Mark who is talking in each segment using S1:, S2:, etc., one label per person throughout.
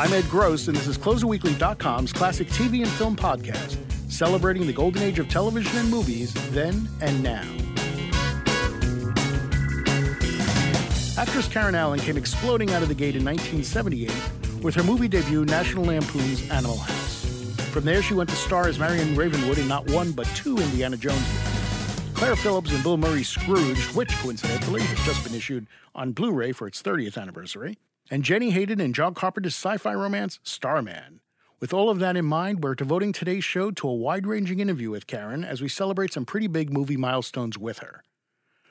S1: I'm Ed Gross, and this is CloserWeekly.com's classic TV and film podcast, celebrating the golden age of television and movies then and now. Actress Karen Allen came exploding out of the gate in 1978 with her movie debut, National Lampoon's Animal House. From there, she went to star as Marion Ravenwood in not one but two Indiana Jones movies. Claire Phillips and Bill Murray's Scrooge, which coincidentally has just been issued on Blu ray for its 30th anniversary and Jenny Hayden and John Carpenter's sci fi romance, Starman. With all of that in mind, we're devoting today's show to a wide ranging interview with Karen as we celebrate some pretty big movie milestones with her.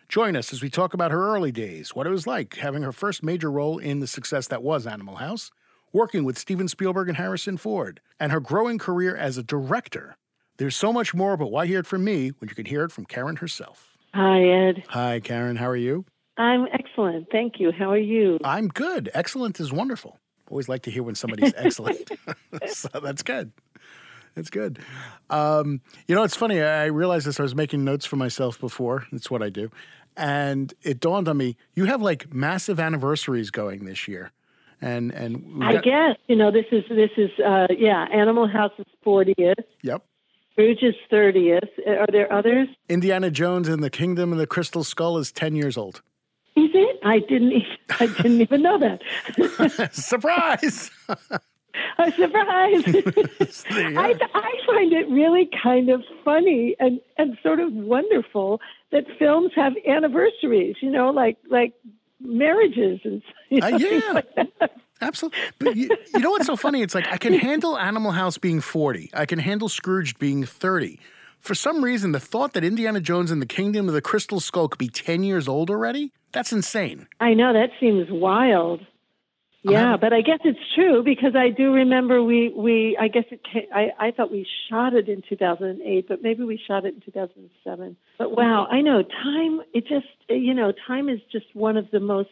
S1: Join us as we talk about her early days, what it was like having her first major role in the success that was Animal House, working with Steven Spielberg and Harrison Ford, and her growing career as a director. There's so much more, but why hear it from me when you can hear it from Karen herself?
S2: Hi, Ed.
S1: Hi, Karen. How are you?
S2: I'm excellent. Thank you. How are you?
S1: I'm good. Excellent is wonderful. Always like to hear when somebody's excellent. so that's good. That's good. Um, you know, it's funny. I realized this. I was making notes for myself before. That's what I do. And it dawned on me you have like massive anniversaries going this year. And and
S2: I guess you know this is this is uh, yeah Animal House House's fortieth.
S1: Yep.
S2: Scrooge's thirtieth. Are there others?
S1: Indiana Jones and the Kingdom of the Crystal Skull is ten years old.
S2: Is it? I didn't. Even, I didn't even know that.
S1: surprise!
S2: A surprise! I, I find it really kind of funny and and sort of wonderful that films have anniversaries. You know, like like marriages and you
S1: uh, know, uh, yeah. Like Absolutely. But you, you know what's so funny? It's like I can handle Animal House being 40. I can handle Scrooge being 30 for some reason, the thought that Indiana Jones and the Kingdom of the Crystal Skull could be 10 years old already, that's insane.
S2: I know, that seems wild. Yeah, but I guess it's true because I do remember we, we I guess it came, I, I thought we shot it in 2008, but maybe we shot it in 2007. But wow, I know time, it just, you know, time is just one of the most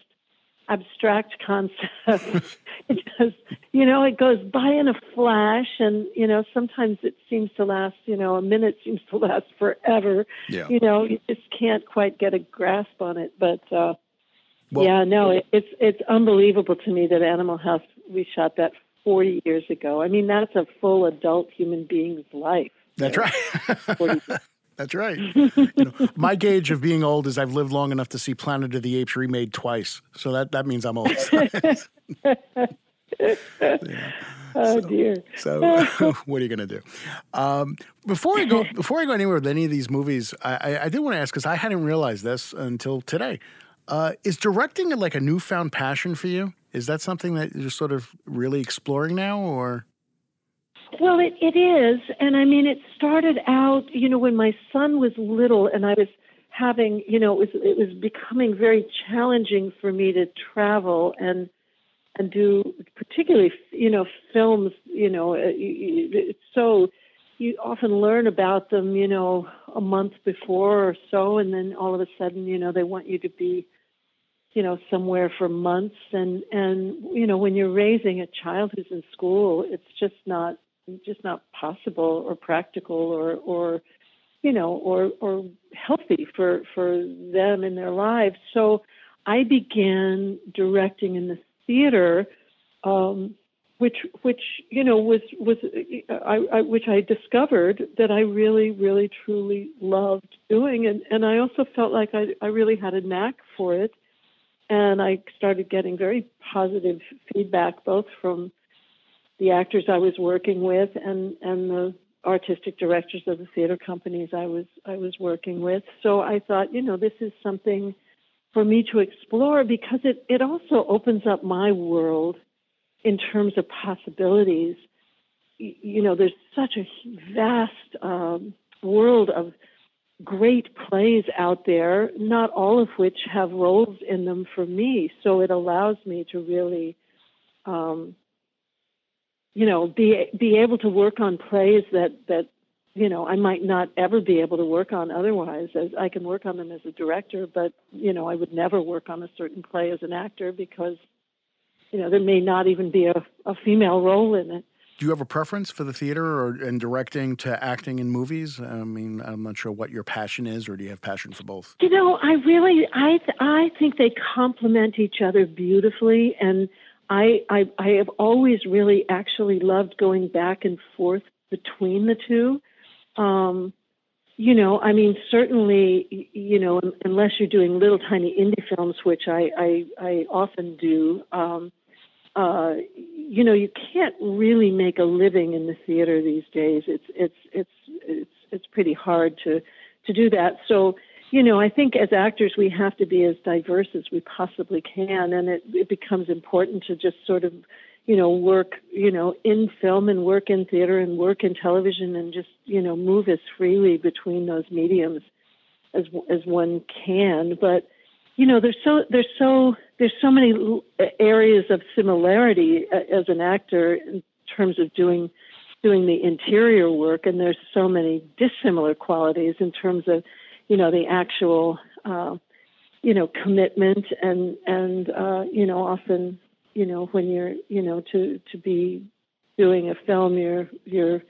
S2: abstract concept. it just, you know, it goes by in a flash, and you know, sometimes it seems to last. You know, a minute seems to last forever.
S1: Yeah.
S2: You know, you just can't quite get a grasp on it. But uh, well, yeah, no, it, it's it's unbelievable to me that Animal House we shot that 40 years ago. I mean, that's a full adult human being's life.
S1: That's right. That's right. you know, my gauge of being old is I've lived long enough to see Planet of the Apes remade twice. So that, that means I'm old.
S2: yeah. Oh
S1: so,
S2: dear.
S1: So what are you going to do? Um, before I go, before I go anywhere with any of these movies, I, I, I did want to ask because I hadn't realized this until today. Uh, is directing like a newfound passion for you? Is that something that you're sort of really exploring now, or?
S2: Well, it, it is. And I mean, it started out, you know, when my son was little and I was having, you know, it was, it was becoming very challenging for me to travel and, and do particularly, you know, films, you know, uh, it's so, you often learn about them, you know, a month before or so, and then all of a sudden, you know, they want you to be, you know, somewhere for months, and and you know, when you're raising a child who's in school, it's just not just not possible or practical or or you know or or healthy for for them in their lives. So i began directing in the theater um which which you know was was I, I which I discovered that I really really truly loved doing. And and I also felt like I I really had a knack for it. And I started getting very positive feedback both from the actors I was working with and and the artistic directors of the theater companies I was I was working with. So I thought, you know, this is something for me to explore because it it also opens up my world in terms of possibilities. You know, there's such a vast um, world of great plays out there, not all of which have roles in them for me. So it allows me to really um, you know, be be able to work on plays that that you know I might not ever be able to work on otherwise. As I can work on them as a director, but you know I would never work on a certain play as an actor because you know there may not even be a, a female role in it.
S1: Do you have a preference for the theater or and directing to acting in movies? I mean, I'm not sure what your passion is, or do you have passion for both?
S2: You know, I really, I, I think they complement each other beautifully, and I, I I have always really actually loved going back and forth between the two. Um, you know, I mean, certainly, you know, unless you're doing little tiny indie films, which I I, I often do. Um, uh, you know, you can't really make a living in the theater these days. It's it's it's it's it's pretty hard to to do that. So, you know, I think as actors we have to be as diverse as we possibly can, and it it becomes important to just sort of, you know, work, you know, in film and work in theater and work in television and just you know move as freely between those mediums as as one can. But you know, there's so there's so there's so many areas of similarity as an actor in terms of doing doing the interior work, and there's so many dissimilar qualities in terms of, you know, the actual, uh, you know, commitment and and uh, you know, often, you know, when you're, you know, to to be doing a film, you're you're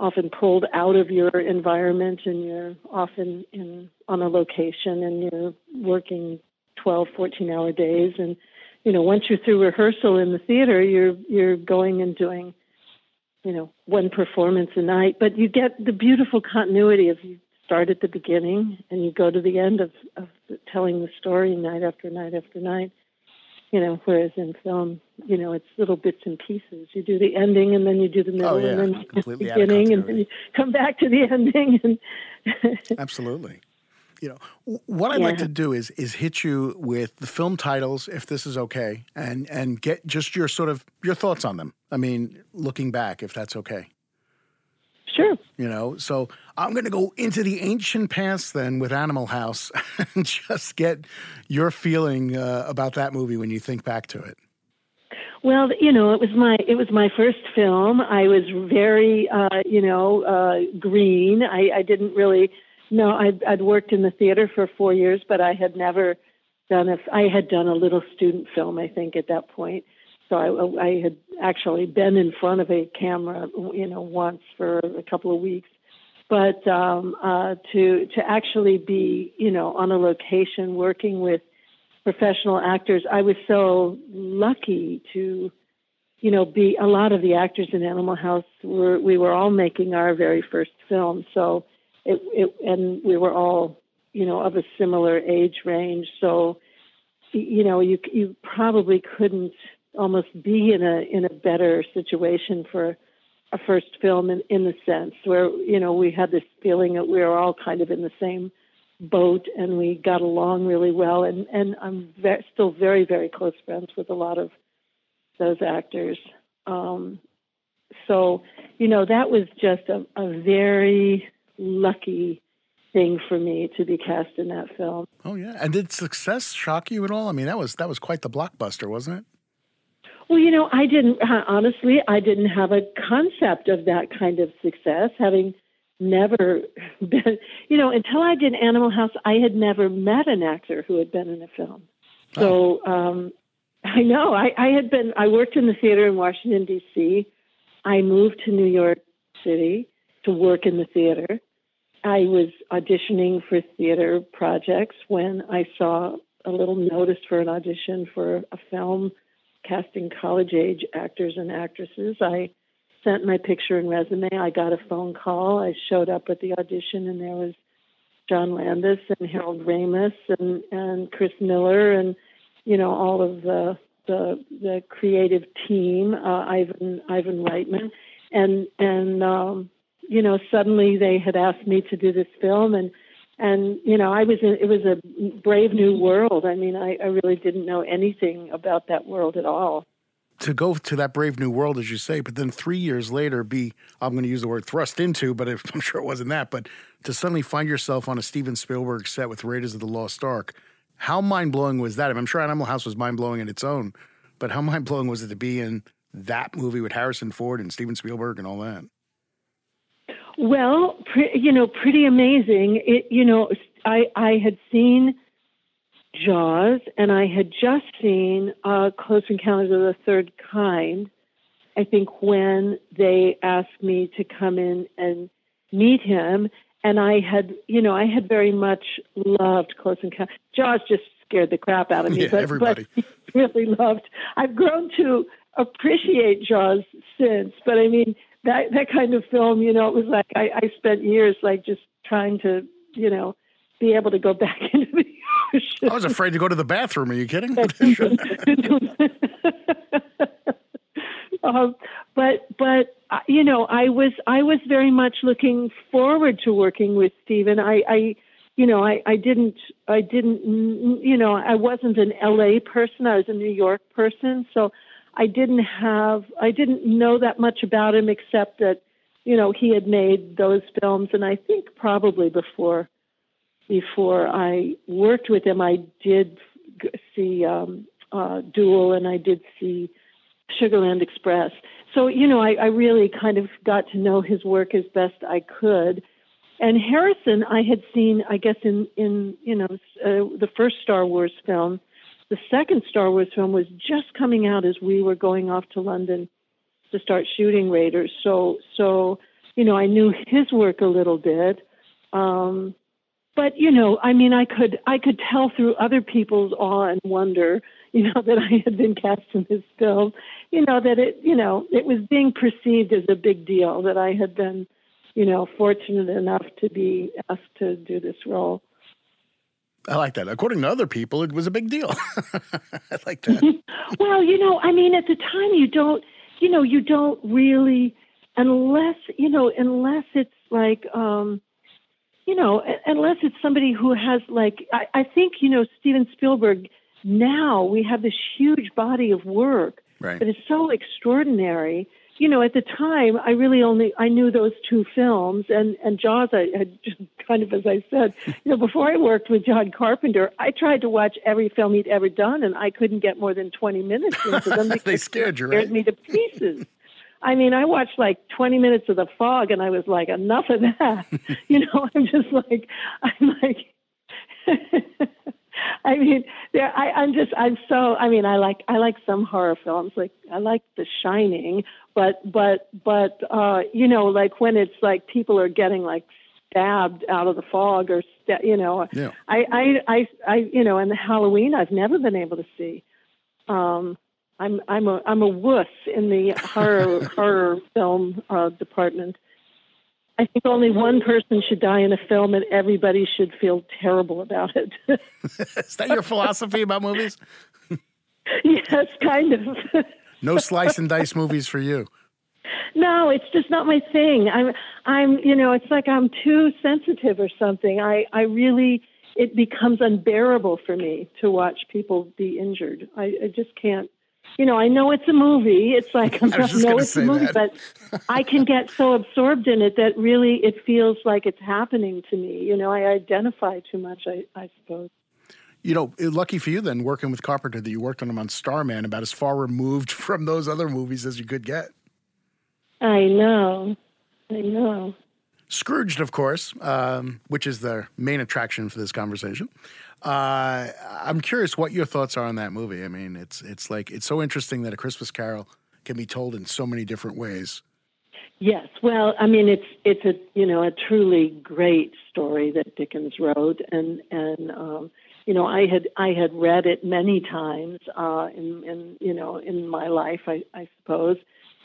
S2: often pulled out of your environment and you're often in on a location and you're working 12 14 hour days. And you know once you're through rehearsal in the theater you're you're going and doing you know one performance a night. But you get the beautiful continuity of you start at the beginning and you go to the end of of telling the story night after night after night you know, whereas in film, you know, it's little bits and pieces. You do the ending and then you do the oh, middle
S1: oh, yeah.
S2: and then you
S1: the
S2: beginning and then you come back to the ending and
S1: Absolutely. You know, what I'd yeah. like to do is is hit you with the film titles if this is okay and and get just your sort of your thoughts on them. I mean, looking back if that's okay. You know, so I'm going to go into the ancient past then with Animal House and just get your feeling uh, about that movie when you think back to it.
S2: Well, you know, it was my it was my first film. I was very, uh, you know, uh, green. I, I didn't really know. I'd, I'd worked in the theater for four years, but I had never done a. I had done a little student film, I think, at that point. So I, I had actually been in front of a camera, you know, once for a couple of weeks. But um, uh, to to actually be, you know, on a location working with professional actors, I was so lucky to, you know, be. A lot of the actors in Animal House were we were all making our very first film, so it, it and we were all, you know, of a similar age range. So, you know, you you probably couldn't almost be in a in a better situation for a first film in, in the sense where you know we had this feeling that we were all kind of in the same boat and we got along really well and and I'm ve- still very very close friends with a lot of those actors um, so you know that was just a, a very lucky thing for me to be cast in that film.
S1: Oh yeah, and did success shock you at all? I mean, that was that was quite the blockbuster, wasn't it?
S2: Well, you know, I didn't, honestly, I didn't have a concept of that kind of success, having never been, you know, until I did Animal House, I had never met an actor who had been in a film. So, um, I know, I, I had been, I worked in the theater in Washington, D.C. I moved to New York City to work in the theater. I was auditioning for theater projects when I saw a little notice for an audition for a film casting college age actors and actresses. I sent my picture and resume. I got a phone call. I showed up at the audition, and there was John Landis and Harold Ramis and and Chris Miller and you know all of the the the creative team, uh, Ivan Ivan Reitman, and and um, you know suddenly they had asked me to do this film and and you know i was in, it was a brave new world. I mean I, I really didn't know anything about that world at all.
S1: To go to that brave new world as you say but then three years later be i'm going to use the word thrust into but i'm sure it wasn't that but to suddenly find yourself on a steven spielberg set with raiders of the lost ark how mind-blowing was that? I i'm sure animal house was mind-blowing in its own but how mind-blowing was it to be in that movie with harrison ford and steven spielberg and all that
S2: well, pre- you know, pretty amazing. It, you know, I I had seen Jaws, and I had just seen uh, Close Encounters of the Third Kind. I think when they asked me to come in and meet him, and I had, you know, I had very much loved Close Encounters. Jaws just scared the crap out of me.
S1: Yeah,
S2: but,
S1: everybody.
S2: but really loved. I've grown to appreciate Jaws since, but I mean that that kind of film, you know, it was like I, I spent years like just trying to, you know, be able to go back into the ocean.
S1: I was afraid to go to the bathroom. Are you kidding?
S2: um, but but uh, you know, I was I was very much looking forward to working with Steven. I, I you know, I, I didn't I didn't you know, I wasn't an LA person. I was a New York person, so I didn't have I didn't know that much about him except that you know he had made those films, and I think probably before before I worked with him, I did see um, uh, Duel, and I did see Sugarland Express. So you know, I, I really kind of got to know his work as best I could. And Harrison, I had seen, I guess, in in you know uh, the first Star Wars film the second Star Wars film was just coming out as we were going off to London to start shooting Raiders. So, so you know, I knew his work a little bit. Um, but you know, I mean, I could I could tell through other people's awe and wonder, you know, that I had been cast in this film. You know that it, you know, it was being perceived as a big deal that I had been, you know, fortunate enough to be asked to do this role.
S1: I like that. According to other people, it was a big deal. I like that.
S2: well, you know, I mean, at the time, you don't, you know, you don't really, unless, you know, unless it's like, um, you know, unless it's somebody who has like, I, I think, you know, Steven Spielberg. Now we have this huge body of work
S1: right.
S2: that is so extraordinary you know, at the time, I really only I knew those two films, and and Jaws. I had just kind of, as I said, you know, before I worked with John Carpenter, I tried to watch every film he'd ever done, and I couldn't get more than twenty minutes into them.
S1: because they scared you,
S2: right? Scared me to pieces. I mean, I watched like 20 minutes of The Fog, and I was like, enough of that. you know, I'm just like, I'm like. I mean, there. I, I'm just. I'm so. I mean, I like. I like some horror films. Like I like The Shining, but but but uh, you know, like when it's like people are getting like stabbed out of the fog, or you know,
S1: yeah.
S2: I, I I I you know, and the Halloween I've never been able to see. Um, I'm I'm a I'm a wuss in the horror horror film uh, department. I think only one person should die in a film, and everybody should feel terrible about it.
S1: Is that your philosophy about movies?
S2: yes, kind of.
S1: no slice and dice movies for you.
S2: No, it's just not my thing. I'm, I'm, you know, it's like I'm too sensitive or something. I, I really, it becomes unbearable for me to watch people be injured. I, I just can't you know, I know it's a movie. It's like I'm
S1: I
S2: know it's a movie,
S1: that.
S2: but I can get so absorbed in it that really it feels like it's happening to me. You know, I identify too much. I, I suppose.
S1: You know, eh, lucky for you then, working with Carpenter, that you worked on him on Starman, about as far removed from those other movies as you could get.
S2: I know, I know.
S1: Scrooged, of course, um, which is the main attraction for this conversation. Uh, I'm curious what your thoughts are on that movie. I mean, it's it's like it's so interesting that a Christmas Carol can be told in so many different ways.
S2: Yes, well, I mean, it's it's a you know a truly great story that Dickens wrote, and and um, you know I had I had read it many times uh, in in you know in my life, I, I suppose,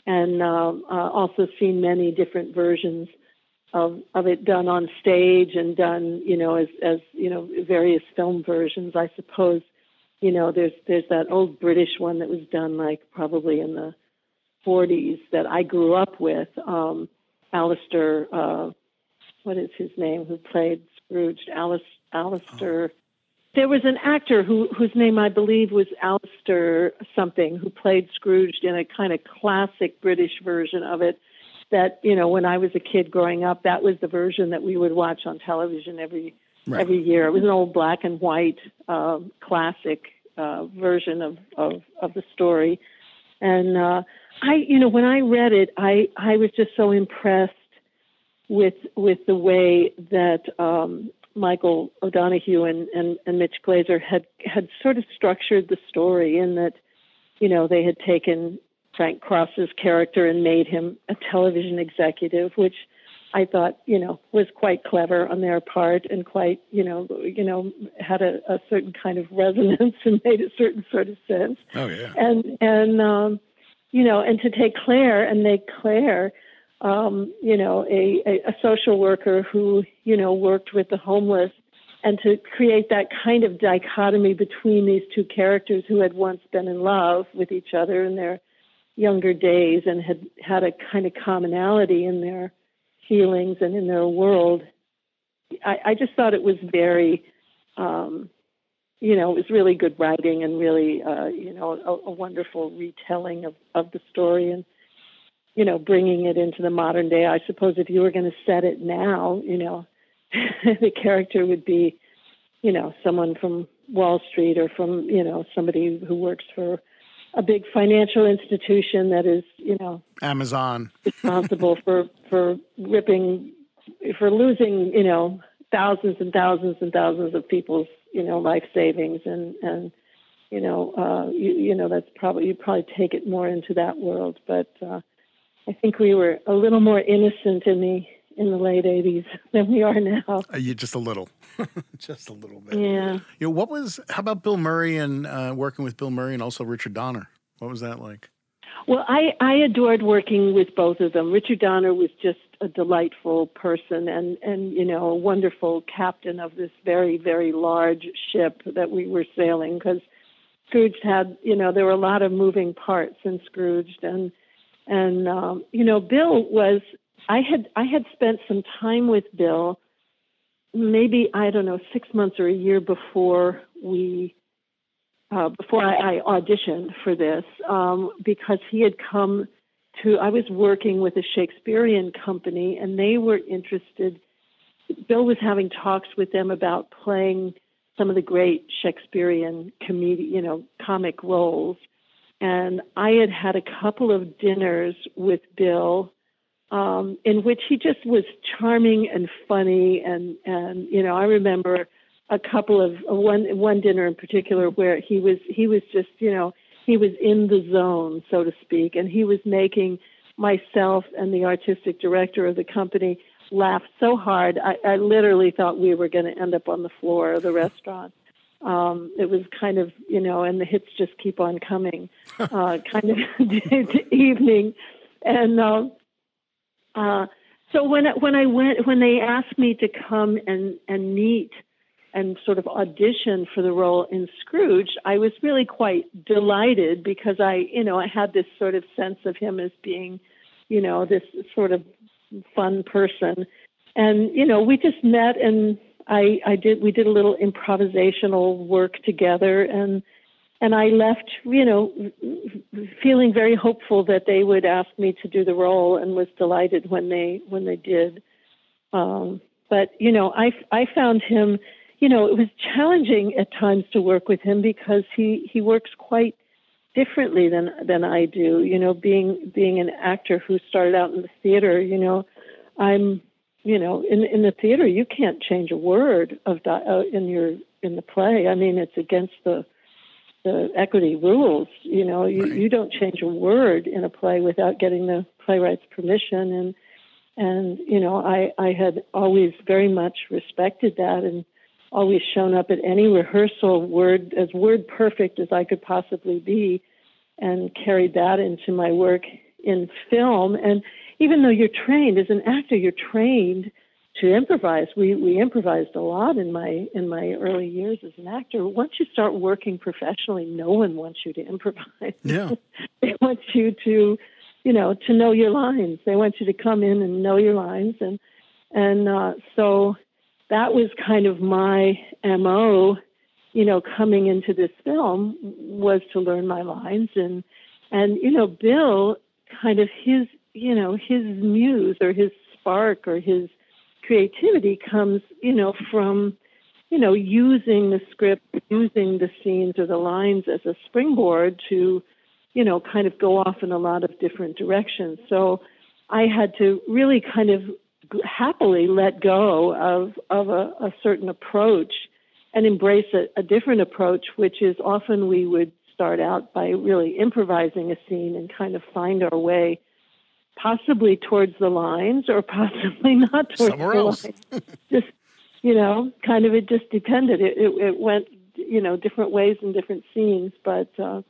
S2: and um, uh, also seen many different versions of of it done on stage and done you know as as you know various film versions i suppose you know there's there's that old british one that was done like probably in the 40s that i grew up with um Alastair uh what is his name who played Scrooge? Alice Alastair. Oh. there was an actor who whose name I believe was Alastair something who played Scrooge in a kind of classic British version of it that you know when I was a kid growing up, that was the version that we would watch on television every right. every year. It was an old black and white uh, classic uh, version of, of of the story, and uh, I you know when I read it, I I was just so impressed with with the way that um, Michael O'Donoghue and, and and Mitch Glazer had had sort of structured the story in that you know they had taken Frank Cross's character and made him a television executive, which I thought, you know, was quite clever on their part and quite, you know, you know, had a, a certain kind of resonance and made a certain sort of sense.
S1: Oh yeah.
S2: And and um, you know, and to take Claire and make Claire, um, you know, a, a, a social worker who, you know, worked with the homeless and to create that kind of dichotomy between these two characters who had once been in love with each other and their younger days and had had a kind of commonality in their feelings and in their world. I, I just thought it was very, um, you know, it was really good writing and really, uh, you know, a, a wonderful retelling of, of the story and, you know, bringing it into the modern day. I suppose if you were going to set it now, you know, the character would be, you know, someone from Wall Street or from, you know, somebody who works for a big financial institution that is, you know,
S1: Amazon.
S2: responsible for for ripping for losing, you know, thousands and thousands and thousands of people's, you know, life savings. And and you know, uh, you, you know, that's probably you probably take it more into that world, but uh, I think we were a little more innocent in the in the late 80s than we are now.
S1: Uh, you just a little, just a little bit.
S2: Yeah.
S1: You know, what was, how about Bill Murray and uh, working with Bill Murray and also Richard Donner? What was that like?
S2: Well, I, I adored working with both of them. Richard Donner was just a delightful person and, and, you know, a wonderful captain of this very, very large ship that we were sailing because Scrooge had, you know, there were a lot of moving parts in Scrooged and, and, um, you know, Bill was I had I had spent some time with Bill, maybe I don't know six months or a year before we uh, before I, I auditioned for this um, because he had come to. I was working with a Shakespearean company and they were interested. Bill was having talks with them about playing some of the great Shakespearean comedy, you know, comic roles. And I had had a couple of dinners with Bill um, in which he just was charming and funny. And, and, you know, I remember a couple of uh, one, one dinner in particular where he was, he was just, you know, he was in the zone, so to speak, and he was making myself and the artistic director of the company laugh so hard. I, I literally thought we were going to end up on the floor of the restaurant. Um, it was kind of, you know, and the hits just keep on coming, uh, kind of evening. And, uh, uh, so when when I went when they asked me to come and and meet and sort of audition for the role in Scrooge, I was really quite delighted because I you know I had this sort of sense of him as being, you know, this sort of fun person, and you know we just met and I I did we did a little improvisational work together and and I left, you know, feeling very hopeful that they would ask me to do the role, and was delighted when they when they did. Um, but you know, I I found him, you know, it was challenging at times to work with him because he he works quite differently than than I do. You know, being being an actor who started out in the theater, you know, I'm you know in in the theater you can't change a word of di- uh, in your in the play. I mean, it's against the the equity rules. You know, you, right. you don't change a word in a play without getting the playwright's permission. And and you know, I I had always very much respected that and always shown up at any rehearsal word as word perfect as I could possibly be, and carried that into my work in film. And even though you're trained as an actor, you're trained to improvise. We we improvised a lot in my in my early years as an actor. Once you start working professionally, no one wants you to improvise.
S1: Yeah.
S2: they want you to, you know, to know your lines. They want you to come in and know your lines and and uh, so that was kind of my MO, you know, coming into this film was to learn my lines and and you know, Bill kind of his, you know, his muse or his spark or his creativity comes, you know, from, you know, using the script, using the scenes or the lines as a springboard to, you know, kind of go off in a lot of different directions. So I had to really kind of happily let go of of a, a certain approach and embrace a, a different approach, which is often we would start out by really improvising a scene and kind of find our way possibly towards the lines or possibly not towards
S1: Somewhere
S2: the
S1: else.
S2: lines. just you know, kind of it just depended. It, it, it went you know different ways in different scenes, but uh,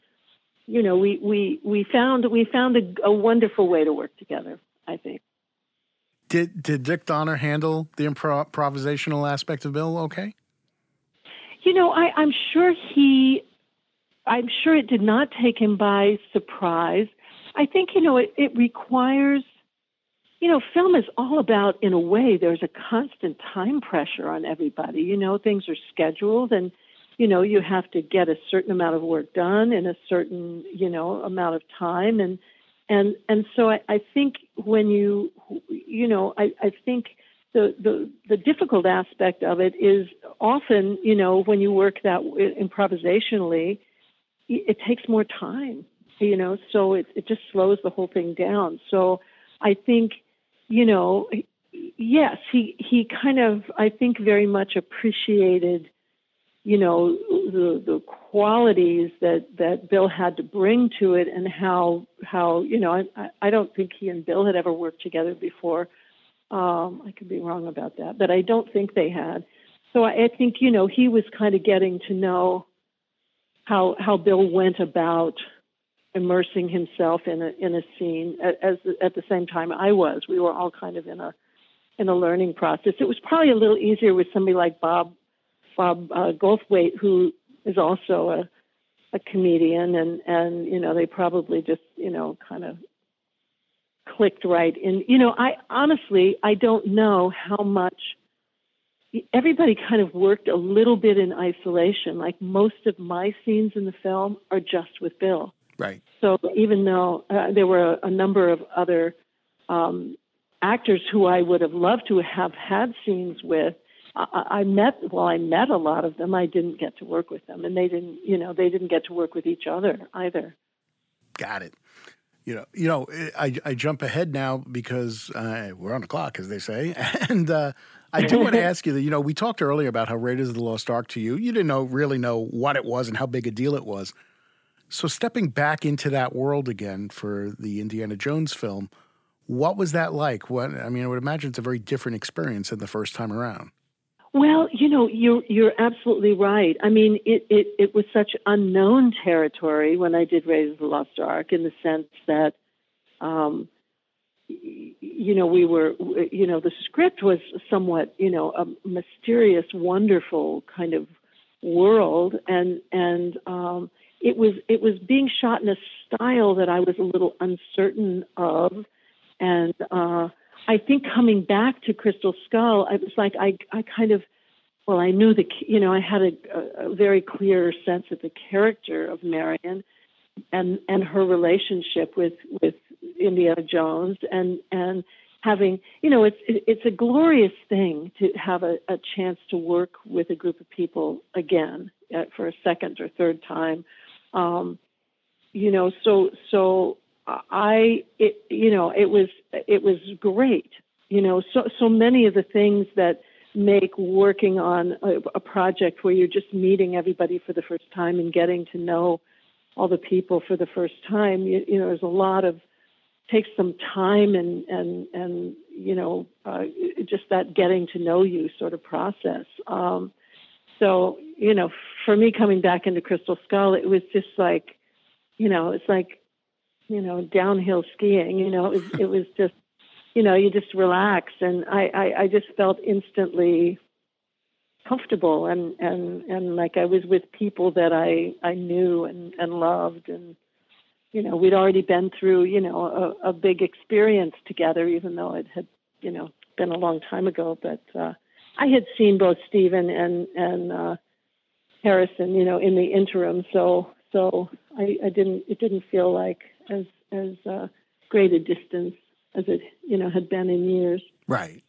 S2: you know we we we found we found a, a wonderful way to work together. I think.
S1: Did did Dick Donner handle the impro- improvisational aspect of Bill okay?
S2: You know, I, I'm sure he, I'm sure it did not take him by surprise. I think, you know, it, it requires, you know, film is all about, in a way, there's a constant time pressure on everybody. You know, things are scheduled and, you know, you have to get a certain amount of work done in a certain, you know, amount of time. And, and, and so I, I think when you, you know, I, I think the, the the difficult aspect of it is often, you know, when you work that improvisationally, it takes more time, you know, so it it just slows the whole thing down. So I think, you know, yes, he he kind of I think very much appreciated, you know, the the qualities that that Bill had to bring to it and how how you know I I don't think he and Bill had ever worked together before um, I could be wrong about that, but I don't think they had. So I, I think you know he was kind of getting to know how how Bill went about immersing himself in a in a scene as at the same time I was. We were all kind of in a in a learning process. It was probably a little easier with somebody like Bob Bob uh, Goldthwait, who is also a a comedian, and and you know they probably just you know kind of clicked right. And, you know, I honestly, I don't know how much everybody kind of worked a little bit in isolation. Like most of my scenes in the film are just with Bill.
S1: Right.
S2: So even though uh, there were a, a, number of other um, actors who I would have loved to have had scenes with, I, I met well, I met a lot of them. I didn't get to work with them, and they didn't, you know, they didn't get to work with each other either.
S1: Got it you know, you know, I, I jump ahead now because uh, we're on the clock, as they say, and uh, I do want to ask you that. You know, we talked earlier about how Raiders of the Lost Ark to you, you didn't know really know what it was and how big a deal it was. So stepping back into that world again for the Indiana Jones film, what was that like? What I mean, I would imagine it's a very different experience than the first time around.
S2: Well, you know, you're you're absolutely right. I mean, it, it, it was such unknown territory when I did Raiders of the Lost Ark, in the sense that, um, you know, we were, you know, the script was somewhat, you know, a mysterious, wonderful kind of world, and and um, it was it was being shot in a style that I was a little uncertain of, and uh, I think coming back to Crystal Skull, I was like, I, I kind of, well, I knew the, you know, I had a, a very clear sense of the character of Marion and, and her relationship with, with Indiana Jones and, and having, you know, it's, it's a glorious thing to have a, a chance to work with a group of people again uh, for a second or third time. Um, you know, so, so I, it, you know, it was it was great. You know, so so many of the things that make working on a, a project where you're just meeting everybody for the first time and getting to know all the people for the first time. You, you know, there's a lot of takes some time and and and you know uh, just that getting to know you sort of process. Um, so you know, for me coming back into Crystal Skull, it was just like, you know, it's like you know, downhill skiing. You know, it was, it was just, you know, you just relax, and I, I, I just felt instantly comfortable and and and like I was with people that I I knew and and loved and you know we'd already been through you know a, a big experience together even though it had you know been a long time ago but uh I had seen both Steven and and uh Harrison you know in the interim so so I I didn't it didn't feel like as as uh, great a distance as it you know had been in years.
S1: Right.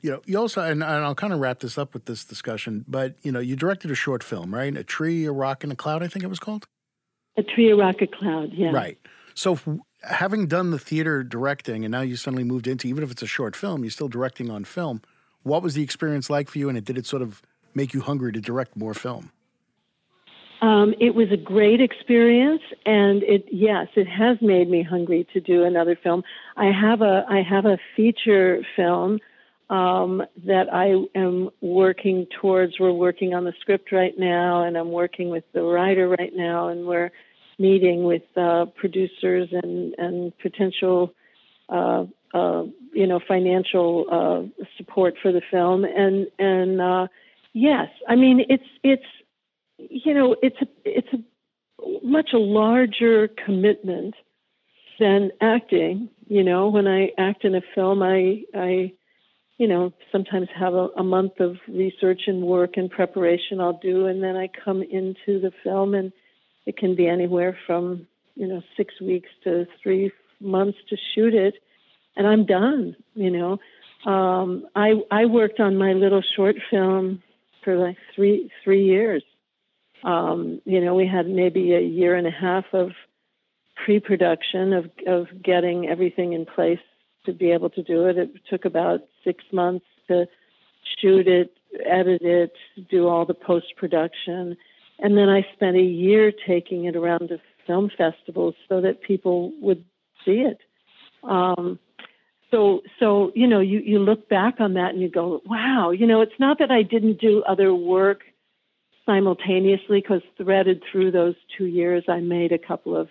S1: You know, you also, and, and I'll kind of wrap this up with this discussion, but you know, you directed a short film, right? A tree, a rock, and a cloud. I think it was called.
S2: A tree, a rock, a cloud. Yeah.
S1: Right. So, having done the theater directing, and now you suddenly moved into, even if it's a short film, you're still directing on film. What was the experience like for you, and did it sort of make you hungry to direct more film?
S2: Um, it was a great experience, and it yes, it has made me hungry to do another film. I have a I have a feature film um, that I am working towards. We're working on the script right now, and I'm working with the writer right now, and we're meeting with uh, producers and and potential. Uh, uh, you know, financial uh, support for the film, and and uh, yes, I mean it's it's you know, it's a it's a much a larger commitment than acting. You know, when I act in a film, I I you know sometimes have a, a month of research and work and preparation I'll do, and then I come into the film, and it can be anywhere from you know six weeks to three months to shoot it, and I'm done. You know. Um, I I worked on my little short film for like three three years um, you know, we had maybe a year and a half of pre-production of of getting everything in place to be able to do it. It took about six months to shoot it, edit it, do all the post-production, and then I spent a year taking it around to film festivals so that people would see it. Um, so so you know you you look back on that and you go wow you know it's not that I didn't do other work simultaneously because threaded through those two years, I made a couple of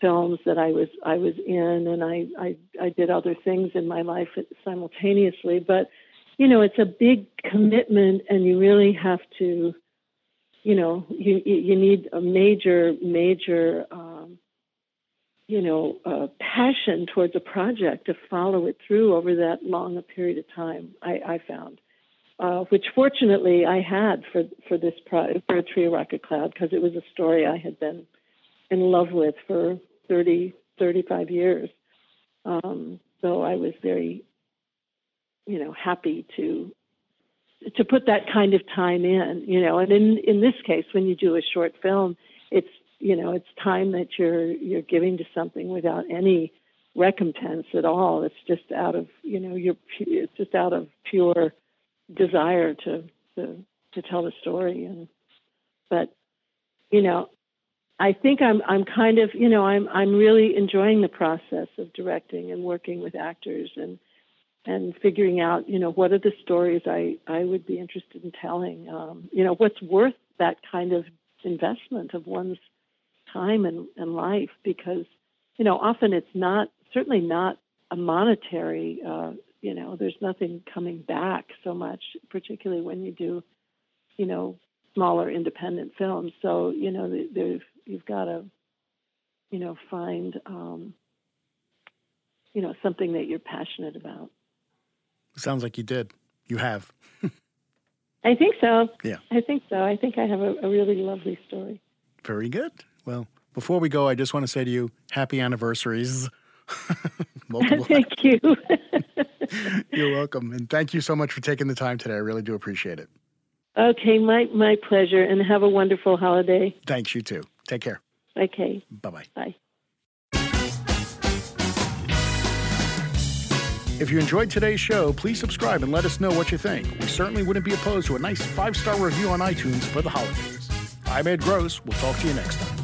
S2: films that I was I was in, and I I, I did other things in my life simultaneously. But you know, it's a big commitment, and you really have to, you know, you you need a major major. Um, you know, passion towards a project to follow it through over that long a period of time. I, I found uh, which fortunately I had for for this pro- for a tree rock a cloud because it was a story I had been in love with for 30 35 years. Um, so I was very, you know, happy to to put that kind of time in, you know. And in in this case, when you do a short film, it's you know it's time that you're you're giving to something without any recompense at all. It's just out of you know you're it's just out of pure desire to to to tell the story and but you know I think I'm I'm kind of you know I'm I'm really enjoying the process of directing and working with actors and and figuring out you know what are the stories I I would be interested in telling um, you know what's worth that kind of investment of one's time and, and life because you know often it's not certainly not a monetary uh, you know, there's nothing coming back so much, particularly when you do, you know, smaller independent films. So, you know, there's, you've got to, you know, find, um, you know, something that you're passionate about.
S1: Sounds like you did. You have.
S2: I think so.
S1: Yeah.
S2: I think so. I think I have a, a really lovely story.
S1: Very good. Well, before we go, I just want to say to you, happy anniversaries.
S2: Thank you.
S1: You're welcome. And thank you so much for taking the time today. I really do appreciate it.
S2: Okay, my, my pleasure. And have a wonderful holiday.
S1: Thanks, you too. Take care.
S2: Okay.
S1: Bye-bye.
S2: Bye.
S1: If you enjoyed today's show, please subscribe and let us know what you think. We certainly wouldn't be opposed to a nice five star review on iTunes for the holidays. I'm Ed Gross. We'll talk to you next time.